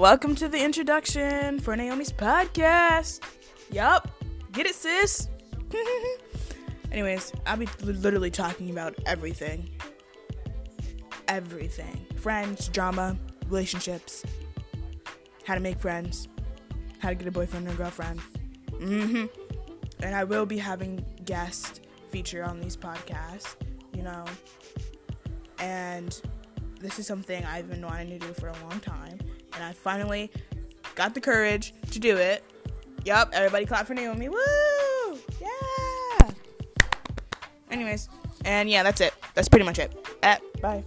welcome to the introduction for Naomi's podcast. Yup, get it, sis. Anyways, I'll be literally talking about everything. Everything friends, drama, relationships, how to make friends, how to get a boyfriend or girlfriend. hmm And I will be having guest feature on these podcasts, you know. And this is something I've been wanting to do for a long time. And I finally got the courage to do it. Yup, everybody clap for Naomi. Woo! Yeah! Anyways, and yeah, that's it. That's pretty much it. Eh, bye.